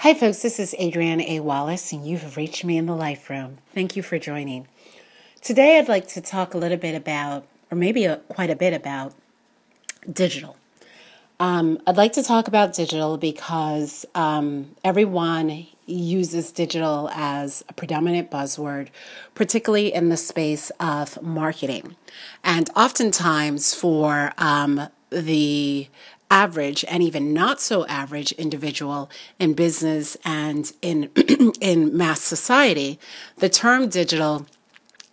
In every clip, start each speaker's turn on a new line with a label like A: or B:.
A: Hi, folks. This is Adrienne A. Wallace, and you've reached me in the Life Room. Thank you for joining. Today, I'd like to talk a little bit about, or maybe a, quite a bit about, digital. Um, I'd like to talk about digital because um, everyone uses digital as a predominant buzzword, particularly in the space of marketing. And oftentimes, for um, the average and even not so average individual in business and in in mass society, the term digital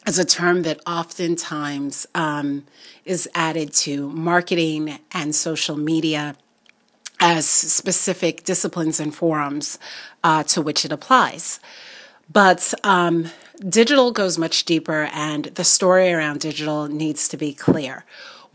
A: is a term that oftentimes um, is added to marketing and social media as specific disciplines and forums uh, to which it applies. But um, digital goes much deeper, and the story around digital needs to be clear.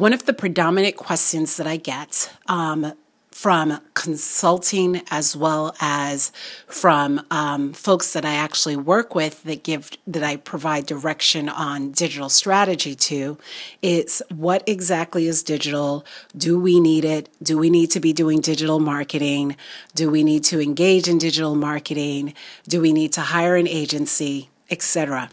A: One of the predominant questions that I get um, from consulting as well as from um, folks that I actually work with that give that I provide direction on digital strategy to is what exactly is digital? Do we need it? Do we need to be doing digital marketing? Do we need to engage in digital marketing? Do we need to hire an agency, etc.?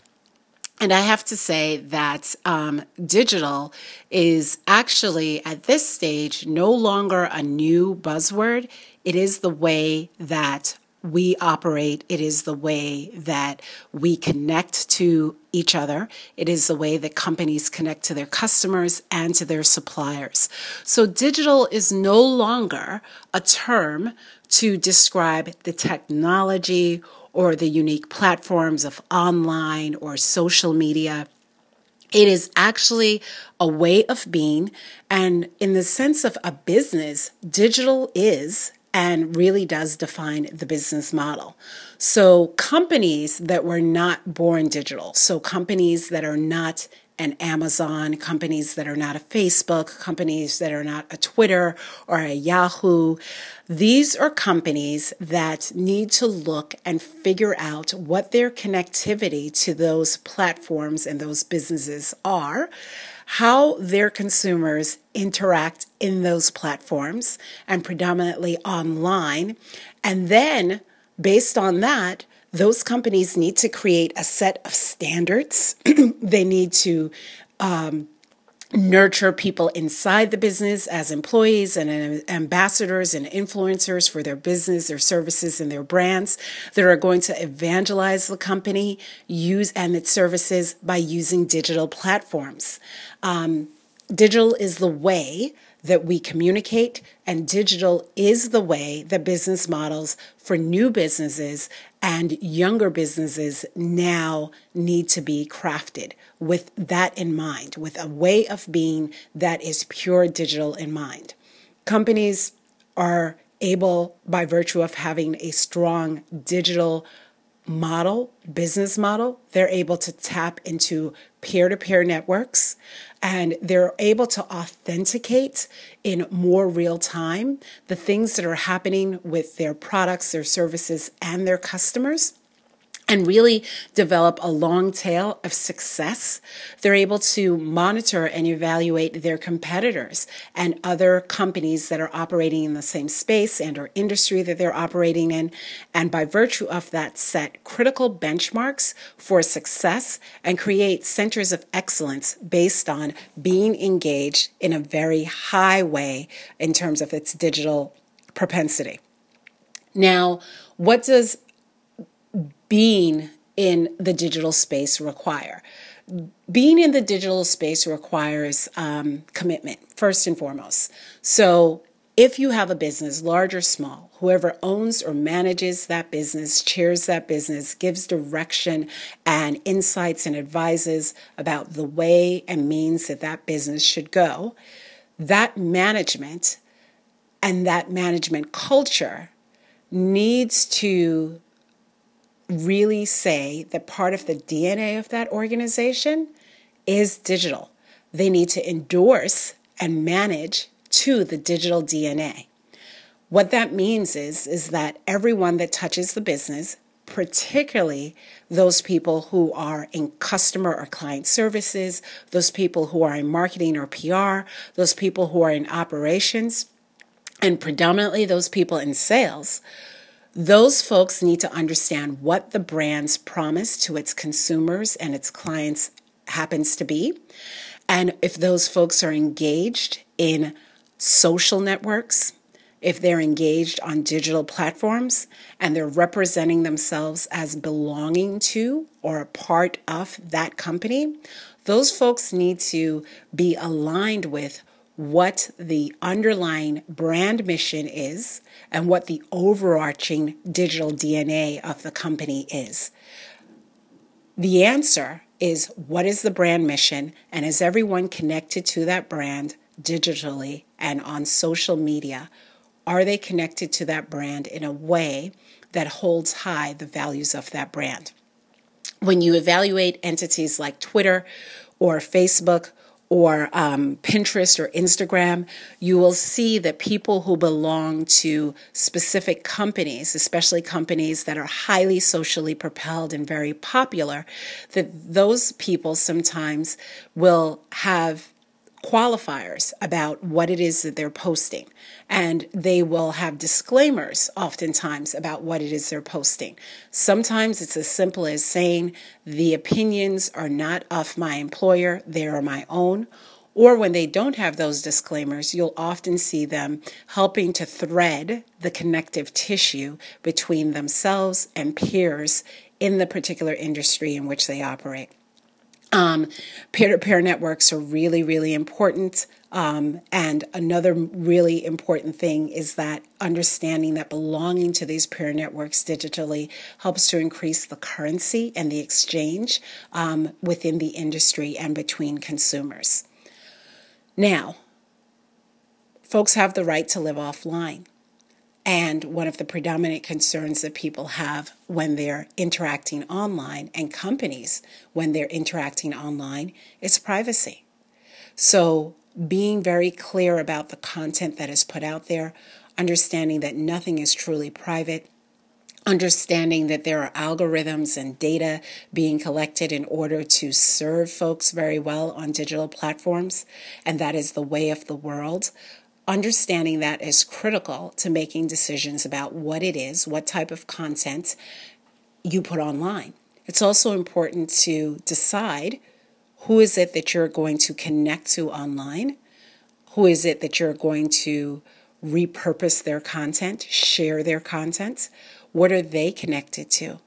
A: And I have to say that um, digital is actually at this stage no longer a new buzzword. It is the way that we operate. It is the way that we connect to each other. It is the way that companies connect to their customers and to their suppliers. So digital is no longer a term to describe the technology or the unique platforms of online or social media. It is actually a way of being. And in the sense of a business, digital is and really does define the business model. So, companies that were not born digital, so companies that are not an Amazon, companies that are not a Facebook, companies that are not a Twitter or a Yahoo. These are companies that need to look and figure out what their connectivity to those platforms and those businesses are, how their consumers interact in those platforms and predominantly online, and then based on that, those companies need to create a set of standards. they need to um, nurture people inside the business as employees and ambassadors and influencers for their business, their services, and their brands that are going to evangelize the company, use and its services by using digital platforms. Um, digital is the way that we communicate, and digital is the way that business models for new businesses and younger businesses now need to be crafted with that in mind, with a way of being that is pure digital in mind. Companies are able, by virtue of having a strong digital model, business model, they're able to tap into peer to peer networks and they're able to authenticate in more real time the things that are happening with their products, their services, and their customers and really develop a long tail of success. They're able to monitor and evaluate their competitors and other companies that are operating in the same space and or industry that they're operating in. And by virtue of that, set critical benchmarks for success and create centers of excellence based on being engaged in a very high way in terms of its digital propensity. Now, what does being in the digital space require? Being in the digital space requires um, commitment, first and foremost. So, if you have a business, large or small, whoever owns or manages that business, chairs that business, gives direction and insights and advises about the way and means that that business should go, that management and that management culture needs to really say that part of the DNA of that organization is digital. They need to endorse and manage to the digital DNA. What that means is, is that everyone that touches the business, particularly those people who are in customer or client services, those people who are in marketing or PR, those people who are in operations, and predominantly those people in sales, Those folks need to understand what the brand's promise to its consumers and its clients happens to be. And if those folks are engaged in social networks, if they're engaged on digital platforms and they're representing themselves as belonging to or a part of that company, those folks need to be aligned with what the underlying brand mission is and what the overarching digital DNA of the company is. The answer is what is the brand mission and is everyone connected to that brand digitally and on social media? Are they connected to that brand in a way that holds high the values of that brand? When you evaluate entities like Twitter or Facebook or um, Pinterest or Instagram, you will see that people who belong to specific companies, especially companies that are highly socially propelled and very popular, that those people sometimes will have qualifiers about what it is that they're posting. And they will have disclaimers oftentimes about what it is they're posting. Sometimes it's as simple as saying, the opinions are not of my employer, they are my own. Or when they don't have those disclaimers, you'll often see them helping to thread the connective tissue between themselves and peers in the particular industry in which they operate. Um, peer-to-peer networks are really, really important. Um, and another really important thing is that understanding that belonging to these peer networks digitally helps to increase the currency and the exchange um, within the industry and between consumers. Now, folks have the right to live offline. And one of the predominant concerns that people have when they're interacting online and companies when they're interacting online is privacy. So, being very clear about the content that is put out there, understanding that nothing is truly private, understanding that there are algorithms and data being collected in order to serve folks very well on digital platforms, and that is the way of the world understanding that is critical to making decisions about what it is, what type of content you put online. It's also important to decide who is it that you're going to connect to online? Who is it that you're going to repurpose their content, share their content? What are they connected to?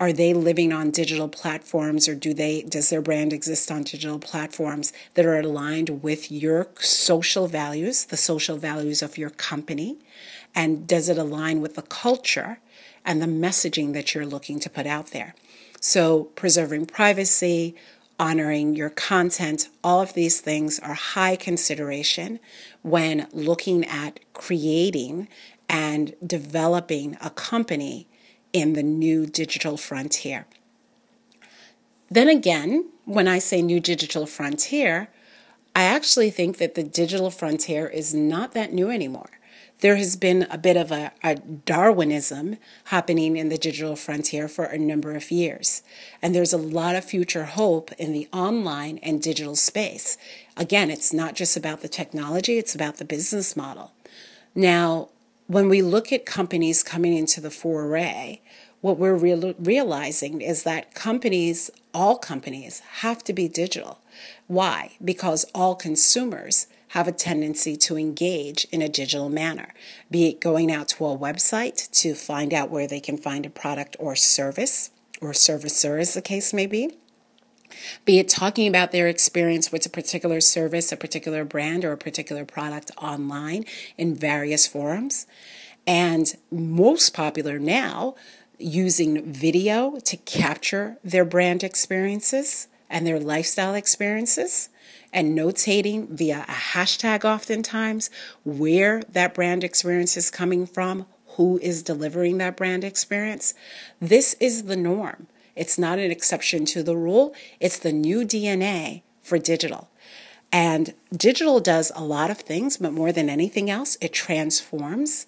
A: Are they living on digital platforms or do they does their brand exist on digital platforms that are aligned with your social values the social values of your company? And does it align with the culture and the messaging that you're looking to put out there? So preserving privacy honoring your content all of these things are high consideration when looking at creating and developing a company in the new digital frontier. Then again, when I say new digital frontier, I actually think that the digital frontier is not that new anymore. There has been a bit of a, a, Darwinism happening in the digital frontier for a number of years. And there's a lot of future hope in the online and digital space. Again, it's not just about the technology, it's about the business model. Now, when we look at companies coming into the foray, what we're real, realizing is that companies, all companies, have to be digital. Why? Because all consumers have a tendency to engage in a digital manner, be it going out to a website to find out where they can find a product or service, or servicer, as the case may be be it talking about their experience with a particular service, a particular brand, or a particular product online in various forums. And most popular now, using video to capture their brand experiences and their lifestyle experiences and notating via a hashtag oftentimes where that brand experience is coming from, who is delivering that brand experience. This is the norm. It's not an exception to the rule, it's the new DNA for digital. And digital does a lot of things, but more than anything else, it transforms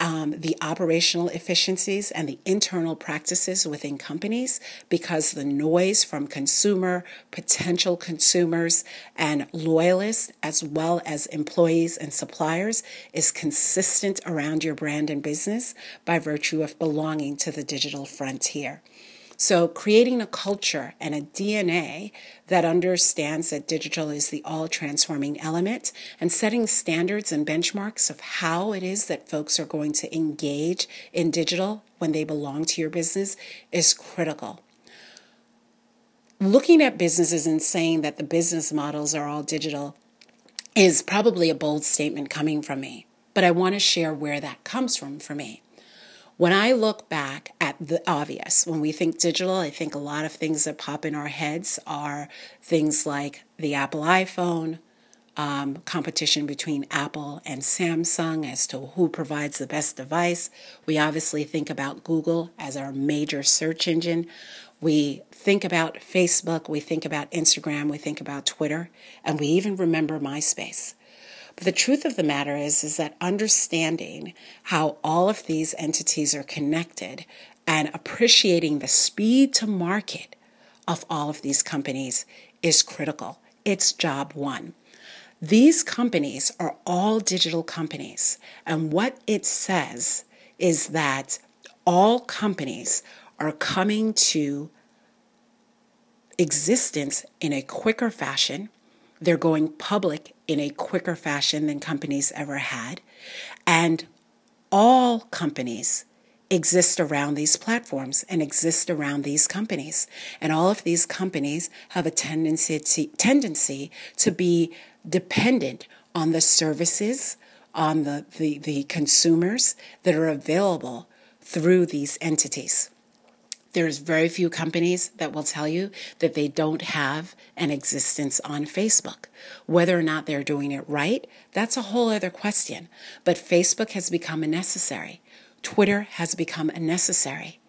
A: um, the operational efficiencies and the internal practices within companies because the noise from consumer, potential consumers, and loyalists, as well as employees and suppliers, is consistent around your brand and business by virtue of belonging to the digital frontier. So, creating a culture and a DNA that understands that digital is the all transforming element and setting standards and benchmarks of how it is that folks are going to engage in digital when they belong to your business is critical. Looking at businesses and saying that the business models are all digital is probably a bold statement coming from me, but I want to share where that comes from for me. When I look back at the obvious, when we think digital, I think a lot of things that pop in our heads are things like the Apple iPhone, um, competition between Apple and Samsung as to who provides the best device. We obviously think about Google as our major search engine. We think about Facebook, we think about Instagram, we think about Twitter, and we even remember MySpace. But the truth of the matter is, is that understanding how all of these entities are connected and appreciating the speed to market of all of these companies is critical. It's job one. These companies are all digital companies. And what it says is that all companies are coming to existence in a quicker fashion they're going public in a quicker fashion than companies ever had. And all companies exist around these platforms and exist around these companies. And all of these companies have a tendency to, tendency to be dependent on the services, on the, the, the consumers that are available through these entities. There's very few companies that will tell you that they don't have an existence on Facebook. Whether or not they're doing it right, that's a whole other question. But Facebook has become a necessary. Twitter has become a necessary.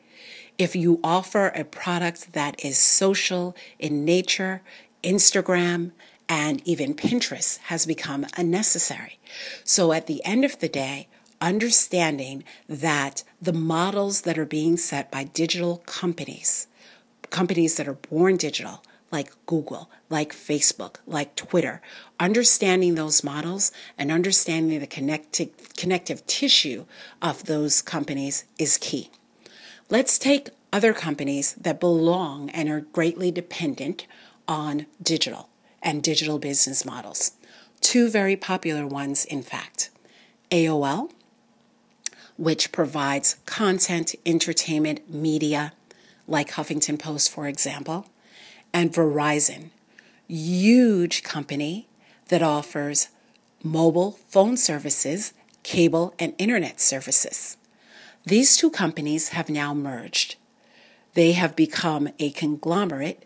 A: If you offer a product that is social in nature, Instagram, and even Pinterest has become unnecessary. So at the end of the day, understanding that the models that are being set by digital companies, companies that are born digital, like Google, like Facebook, like Twitter, understanding those models and understanding the connective, connective tissue of those companies is key. Let's take other companies that belong and are greatly dependent on digital and digital business models. Two very popular ones, in fact AOL which provides content, entertainment, media, like Huffington Post, for example, and Verizon, huge company that offers mobile phone services, cable, and internet services. These two companies have now merged. They have become a conglomerate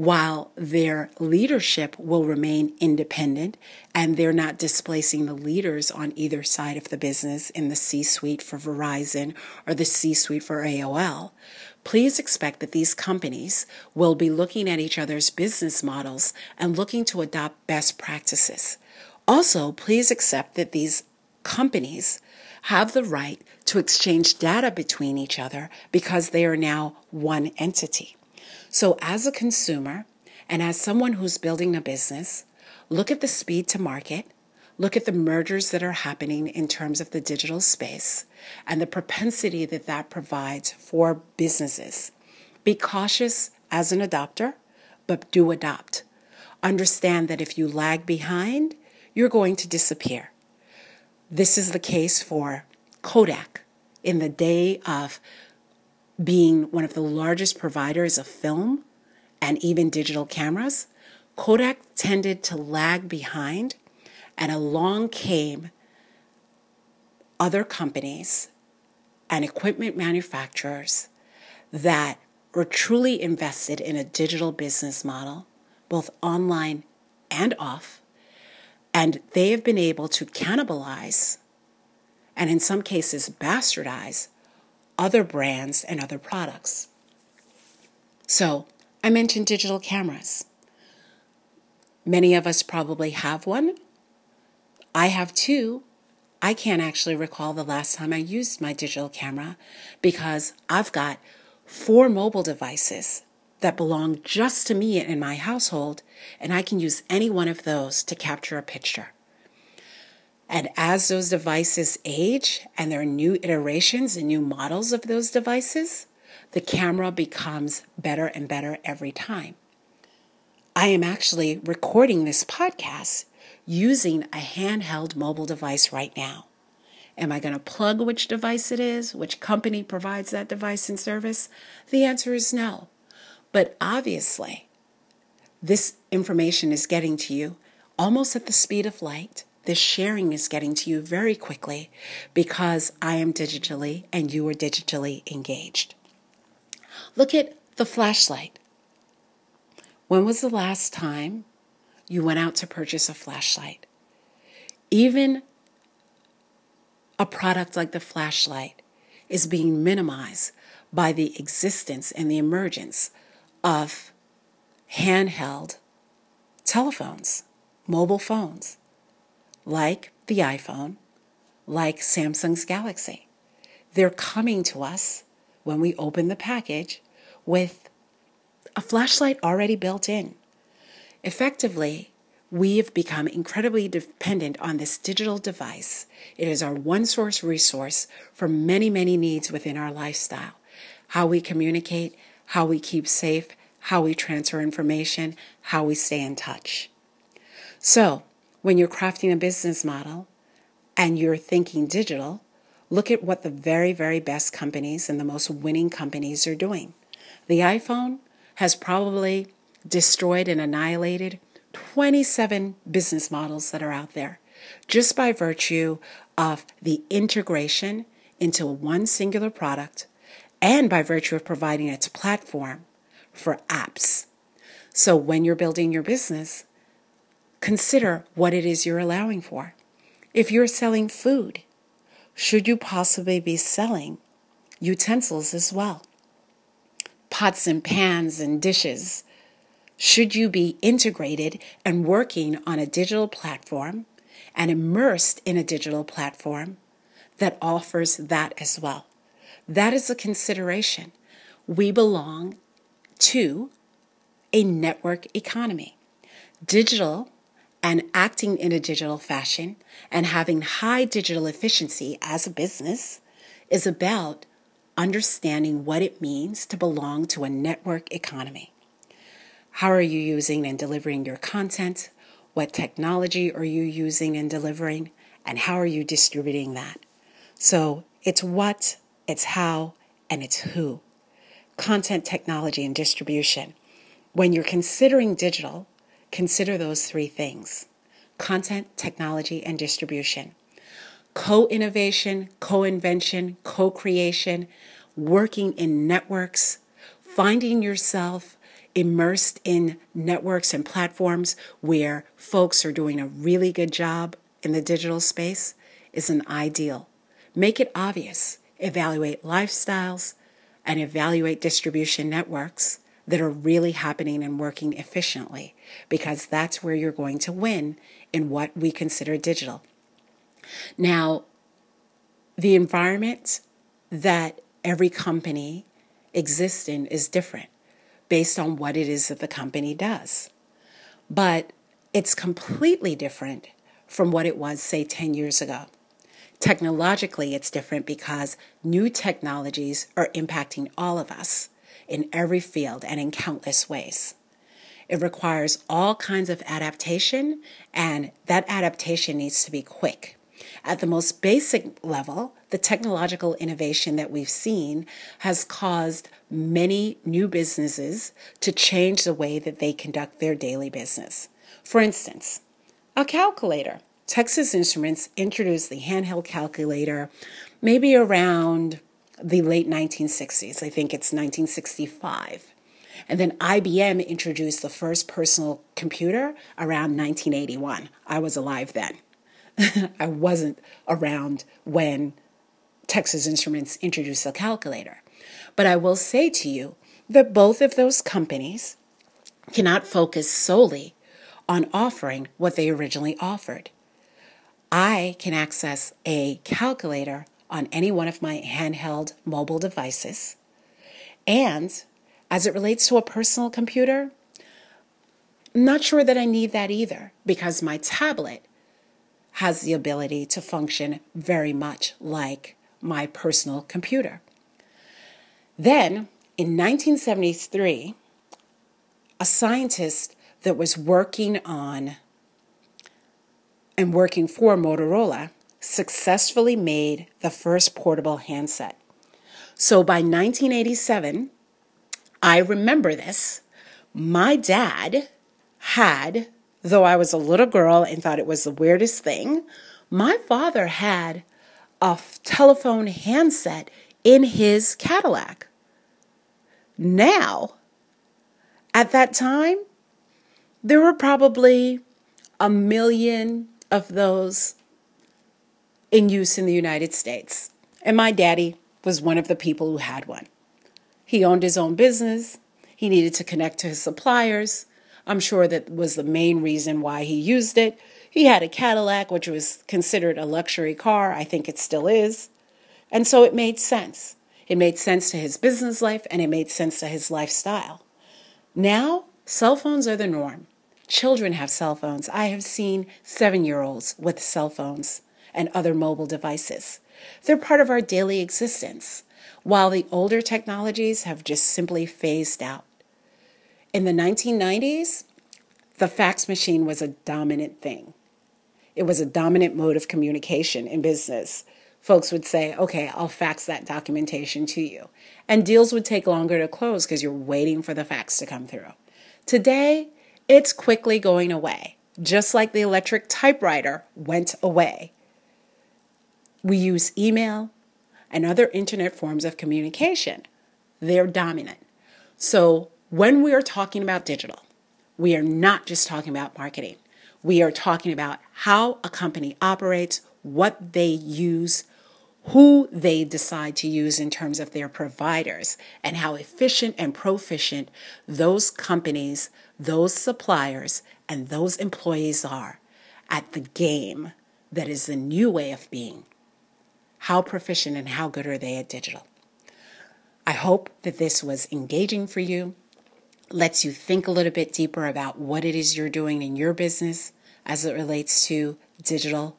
A: while their leadership will remain independent and they're not displacing the leaders on either side of the business in the C suite for Verizon or the C suite for AOL, please expect that these companies will be looking at each other's business models and looking to adopt best practices. Also, please accept that these companies have the right to exchange data between each other because they are now one entity. So, as a consumer and as someone who's building a business, look at the speed to market, look at the mergers that are happening in terms of the digital space and the propensity that that provides for businesses. Be cautious as an adopter, but do adopt. Understand that if you lag behind, you're going to disappear. This is the case for Kodak in the day of being one of the largest providers of film and even digital cameras, Kodak tended to lag behind, and along came other companies and equipment manufacturers that were truly invested in a digital business model, both online and off, and they have been able to cannibalize and in some cases bastardize other brands and other products. So, I mentioned digital cameras. Many of us probably have one. I have two. I can't actually recall the last time I used my digital camera because I've got four mobile devices that belong just to me in my household, and I can use any one of those to capture a picture. And as those devices age and there are new iterations and new models of those devices, the camera becomes better and better every time. I am actually recording this podcast using a handheld mobile device right now. Am I going to plug which device it is, which company provides that device and service? The answer is no. But obviously, this information is getting to you almost at the speed of light. This sharing is getting to you very quickly because I am digitally and you are digitally engaged. Look at the flashlight. When was the last time you went out to purchase a flashlight? Even a product like the flashlight is being minimized by the existence and the emergence of handheld telephones, mobile phones, like the iPhone, like Samsung's Galaxy. They're coming to us when we open the package with a flashlight already built in. Effectively, we have become incredibly dependent on this digital device. It is our one source resource for many, many needs within our lifestyle how we communicate, how we keep safe, how we transfer information, how we stay in touch. So, when you're crafting a business model and you're thinking digital, look at what the very, very best companies and the most winning companies are doing. The iPhone has probably destroyed and annihilated 27 business models that are out there just by virtue of the integration into one singular product and by virtue of providing its platform for apps. So when you're building your business, consider what it is you're allowing for. If you're selling food, should you possibly be selling utensils as well? Pots and pans and dishes. Should you be integrated and working on a digital platform and immersed in a digital platform that offers that as well? That is a consideration. We belong to a network economy. Digital and acting in a digital fashion and having high digital efficiency as a business is about understanding what it means to belong to a network economy. How are you using and delivering your content? What technology are you using and delivering? And how are you distributing that? So it's what, it's how, and it's who content technology and distribution. When you're considering digital, consider those three things content, technology, and distribution. Co innovation, co invention, co creation, working in networks, finding yourself immersed in networks and platforms where folks are doing a really good job in the digital space is an ideal. Make it obvious. Evaluate lifestyles, and evaluate distribution networks that are really happening and working efficiently because that's where you're going to win in what we consider digital. Now, the environment that every company exists in is different based on what it is that the company does. But it's completely different from what it was, say, 10 years ago. Technologically, it's different because new technologies are impacting all of us in every field and in countless ways. It requires all kinds of adaptation, and that adaptation needs to be quick. At the most basic level, the technological innovation that we've seen has caused many new businesses to change the way that they conduct their daily business. For instance, a calculator. Texas Instruments introduced the handheld calculator maybe around the late 1960s. I think it's 1965. And then IBM introduced the first personal computer around 1981. I was alive then. I wasn't around when Texas Instruments introduced the calculator. But I will say to you that both of those companies cannot focus solely on offering what they originally offered. I can access a calculator on any one of my handheld mobile devices. And as it relates to a personal computer, I'm not sure that I need that either because my tablet has the ability to function very much like my personal computer. Then, in 1973, a scientist that was working on and working for Motorola successfully made the first portable handset. So by 1987, I remember this. My dad had, though I was a little girl and thought it was the weirdest thing, my father had a telephone handset in his Cadillac. Now, at that time, there were probably a million of those in use in the United States. And my daddy was one of the people who had one. He owned his own business. He needed to connect to his suppliers. I'm sure that was the main reason why he used it. He had a Cadillac, which was considered a luxury car. I think it still is. And so it made sense. It made sense to his business life and it made sense to his lifestyle. Now, cell phones are the norm. Children have cell phones. I have seen seven year olds with cell phones and other mobile devices. They're part of our daily existence, while the older technologies have just simply phased out. In the 1990s, the fax machine was a dominant thing. It was a dominant mode of communication in business. Folks would say, okay, I'll fax that documentation to you. And deals would take longer to close because you're waiting for the fax to come through. Today, it's quickly going away, just like the electric typewriter went away. We use email and other internet forms of communication. They're dominant. So when we are talking about digital, we are not just talking about marketing. We are talking about how a company operates, what they use, who they decide to use in terms of their providers, and how efficient and proficient those companies, those suppliers, and those employees are at the game that is the new way of being. How proficient and how good are they at digital? I hope that this was engaging for you lets you think a little bit deeper about what it is you're doing in your business as it relates to digital.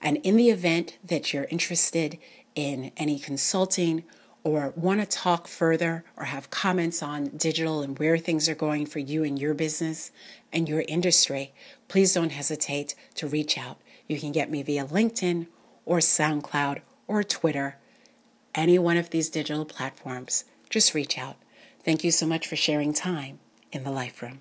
A: And in the event that you're interested in any consulting or want to talk further or have comments on digital and where things are going for you and your business and your industry, please don't hesitate to reach out. You can get me via LinkedIn or SoundCloud or Twitter, any one of these digital platforms. Just reach out. Thank you so much for sharing time in the Life Room.